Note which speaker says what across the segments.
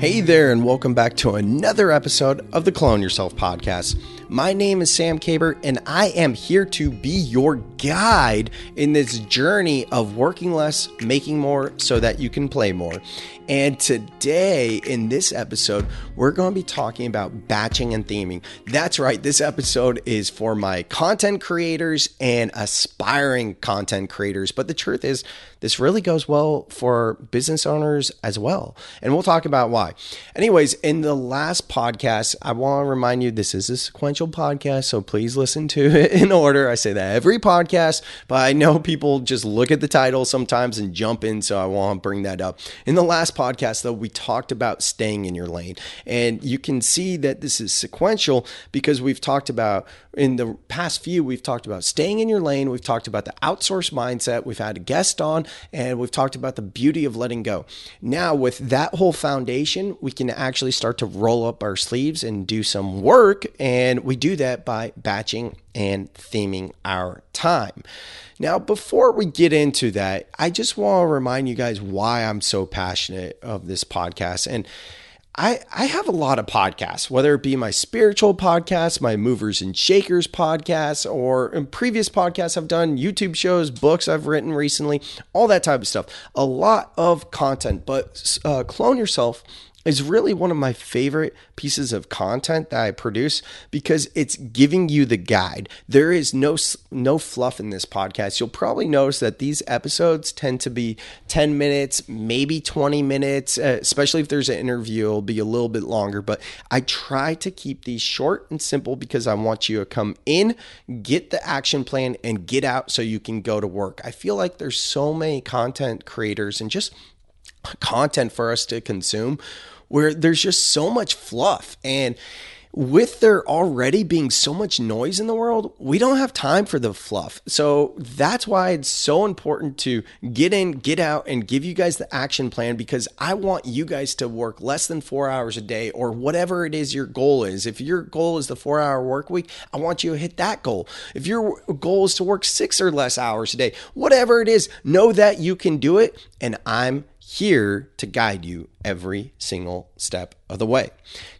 Speaker 1: Hey there, and welcome back to another episode of the Clone Yourself podcast. My name is Sam Kabert, and I am here to be your guide in this journey of working less, making more, so that you can play more. And today, in this episode, we're going to be talking about batching and theming. That's right, this episode is for my content creators and aspiring content creators. But the truth is, this really goes well for business owners as well. And we'll talk about why. Anyways, in the last podcast, I want to remind you this is a sequential podcast, so please listen to it in order. I say that every podcast, but I know people just look at the title sometimes and jump in, so I want to bring that up. In the last podcast, though, we talked about staying in your lane. And you can see that this is sequential because we've talked about, in the past few, we've talked about staying in your lane. We've talked about the outsource mindset. We've had a guest on, and we've talked about the beauty of letting go. Now, with that whole foundation, we can actually start to roll up our sleeves and do some work. And we do that by batching and theming our time. Now, before we get into that, I just want to remind you guys why I'm so passionate of this podcast. And I, I have a lot of podcasts, whether it be my spiritual podcast, my movers and shakers podcast, or in previous podcasts I've done, YouTube shows, books I've written recently, all that type of stuff. A lot of content, but uh, Clone Yourself is really one of my favorite pieces of content that I produce because it's giving you the guide. There is no no fluff in this podcast. You'll probably notice that these episodes tend to be 10 minutes, maybe 20 minutes, uh, especially if there's an interview, it'll be a little bit longer, but I try to keep these short and simple because I want you to come in, get the action plan and get out so you can go to work. I feel like there's so many content creators and just content for us to consume where there's just so much fluff and with there already being so much noise in the world, we don't have time for the fluff. So that's why it's so important to get in, get out, and give you guys the action plan because I want you guys to work less than four hours a day or whatever it is your goal is. If your goal is the four hour work week, I want you to hit that goal. If your goal is to work six or less hours a day, whatever it is, know that you can do it. And I'm here to guide you every single step of the way.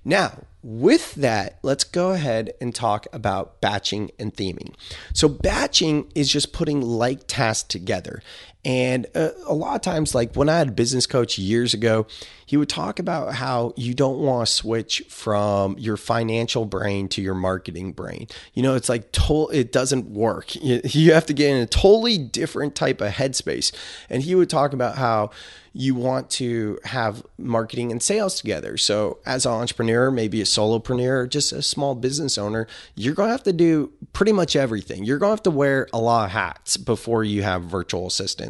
Speaker 1: Now, with that, let's go ahead and talk about batching and theming. So, batching is just putting like tasks together. And a, uh, a, lot of times, like when I had a business coach years ago, he would talk about how you don't want to switch from your financial brain to your marketing brain. You know, it's like to- it doesn't work. You, you have to get in a totally different type of headspace. And he would talk about how you want to have marketing and sales together. So, as an entrepreneur, maybe a solopreneur, just a small business owner, you're going to have to do pretty much everything. You're going to have to wear a lot of hats before you have virtual assistants.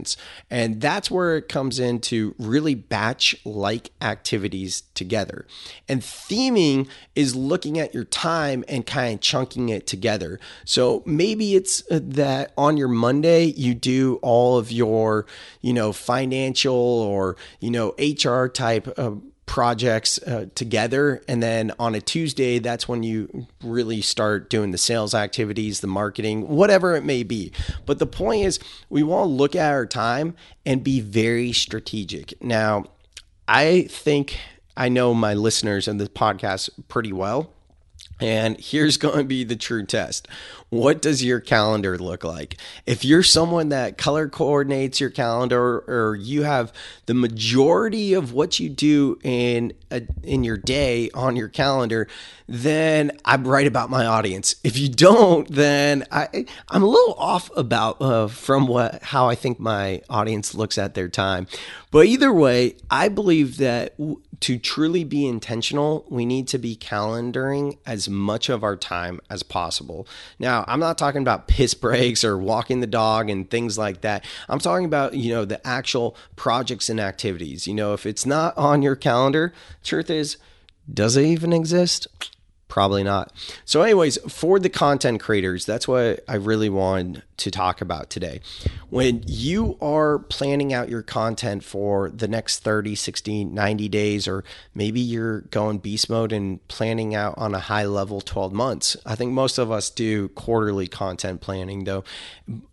Speaker 1: And that's where it comes into really batch like activities together. And theming is looking at your time and kind of chunking it together. So, maybe it's uh, that on your Monday, you do all of your, you know, financial or you know HR type of projects uh, together. And then on a Tuesday that's when you really start doing the sales activities the marketing whatever it may be. But the point is we want to look at our time and be very strategic. Now I think I know my listeners and the podcast pretty well and here's going to be the true test. What does your calendar look like? If you're someone that color coordinates your calendar or you have the majority of what you do in a, in your day on your calendar, then I'm right about my audience. If you don't, then I I'm a little off about uh, from what how I think my audience looks at their time. But either way, I believe that to truly be intentional, we need to be calendaring as much of our time as possible. Now, I'm not talking about piss breaks or walking the dog and things like that. I'm talking about, you know, the actual projects and activities. You know, if it's not on your calendar, truth is, does it even exist? Probably not. So, anyways, for the content creators, that's what I really wanted to talk about today. When you are planning out your content for the next 30, 60, 90 days, or maybe you're going beast mode and planning out on a high level 12 months, I think most of us do quarterly content planning though.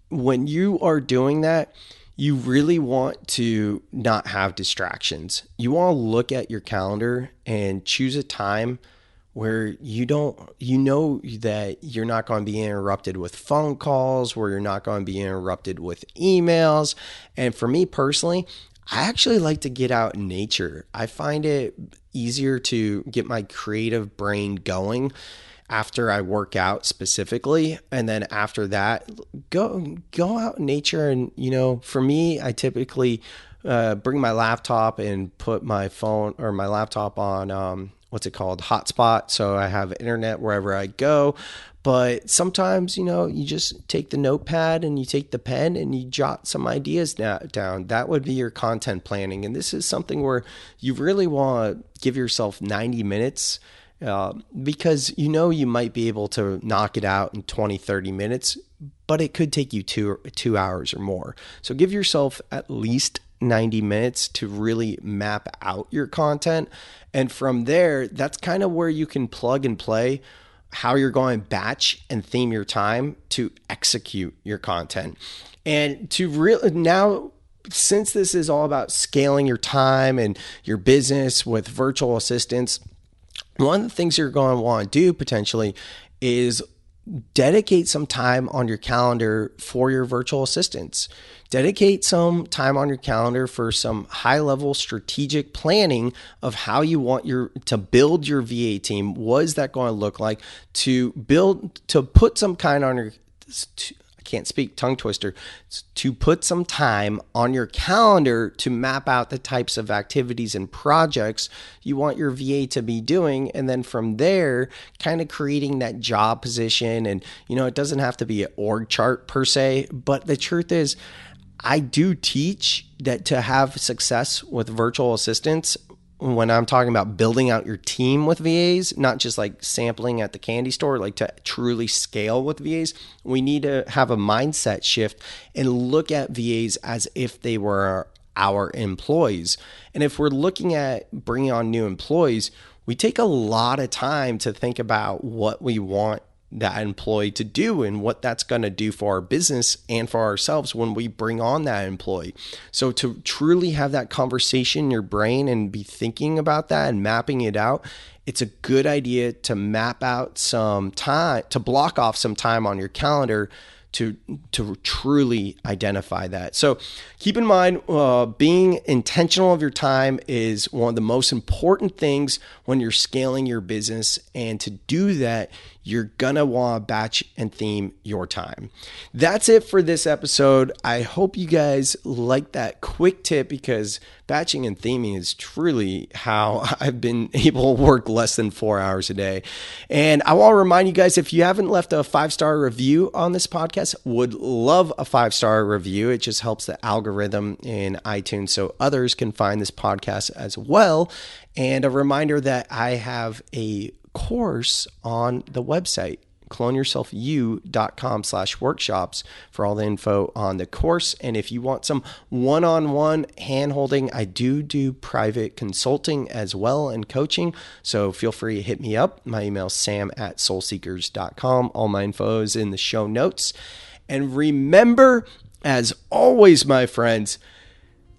Speaker 1: When you are doing that, you really want to not have distractions. You want to look at your calendar and choose a time where you don't you know that you're not going to be interrupted with phone calls where you're not going to be interrupted with emails. And for me personally I actually like to get out in nature. I find it easier to get my creative brain going after I work out specifically. And then after that go go out in nature. And you know for me I typically uh, bring my laptop and put my phone or my laptop on um, what's it called hotspot. So i have internet wherever i go. But sometimes you know you just take the notepad and you take the pen and you jot some ideas down. That would be your content planning. And this is something where you really want to give yourself 90 minutes uh, because you know you might be able to knock it out in 20 30 minutes but it could take you two two hours or more. So give yourself at least 90 minutes to really map out your content. And from there, that's kind of where you can plug and play how you're going batch and theme your time to execute your content. And to really now, since this is all about scaling your time and your business with virtual assistants, one of the things you're going to want to do potentially is dedicate some time on your calendar for your virtual assistants. Dedicate some time on your calendar for some high level strategic planning of how you want your to build your VA team. What is that going to look like to build to put some kind on your to, can't speak, tongue twister, to put some time on your calendar to map out the types of activities and projects you want your VA to be doing. And then from there, kind of creating that job position. And, you know, it doesn't have to be an org chart per se, but the truth is, I do teach that to have success with virtual assistants, when I'm talking about building out your team with VAs, not just like sampling at the candy store, like to truly scale with VAs, we need to have a mindset shift and look at VAs as if they were our employees. And if we're looking at bringing on new employees, we take a lot of time to think about what we want that employee to do and what that's going to do for our business and for ourselves when we bring on that employee. So to truly have that conversation in your brain and be thinking about that and mapping it out, it's a good idea to map out some time to block off some time on your calendar to to truly identify that. So keep in mind, uh, being intentional of your time is one of the most important things when you're scaling your business. And to do that, you're gonna want to batch and theme your time. That's it for this episode. I hope you guys like that quick tip because batching and theming is truly how I've been able to work less than four hours a day. And I want to remind you guys if you haven't left a five star review on this podcast, would love a five star review. It just helps the algorithm in iTunes so others can find this podcast as well. And a reminder that I have a course on the website cloneyourselfu.com slash workshops for all the info on the course. And if you want some one-on-one hand-holding, I do do private consulting as well and coaching. So feel free to hit me up. My email sam at soulseekers.com. All my info is in the show notes. And remember, as always, my friends,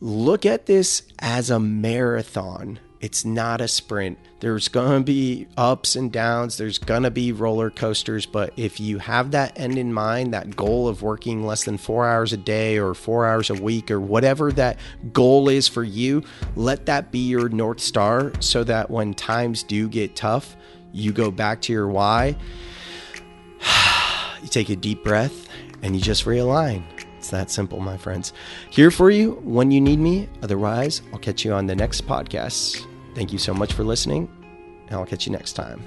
Speaker 1: look at this as a marathon it's not a sprint. There's going to be ups and downs. There's going to be roller coasters. But if you have that end in mind, that goal of working less than four hours a day or four hours a week or whatever that goal is for you, let that be your North Star so that when times do get tough, you go back to your why. you take a deep breath and you just realign. It's that simple, my friends. Here for you when you need me. Otherwise, I'll catch you on the next podcast. Thank you so much for listening, and I'll catch you next time.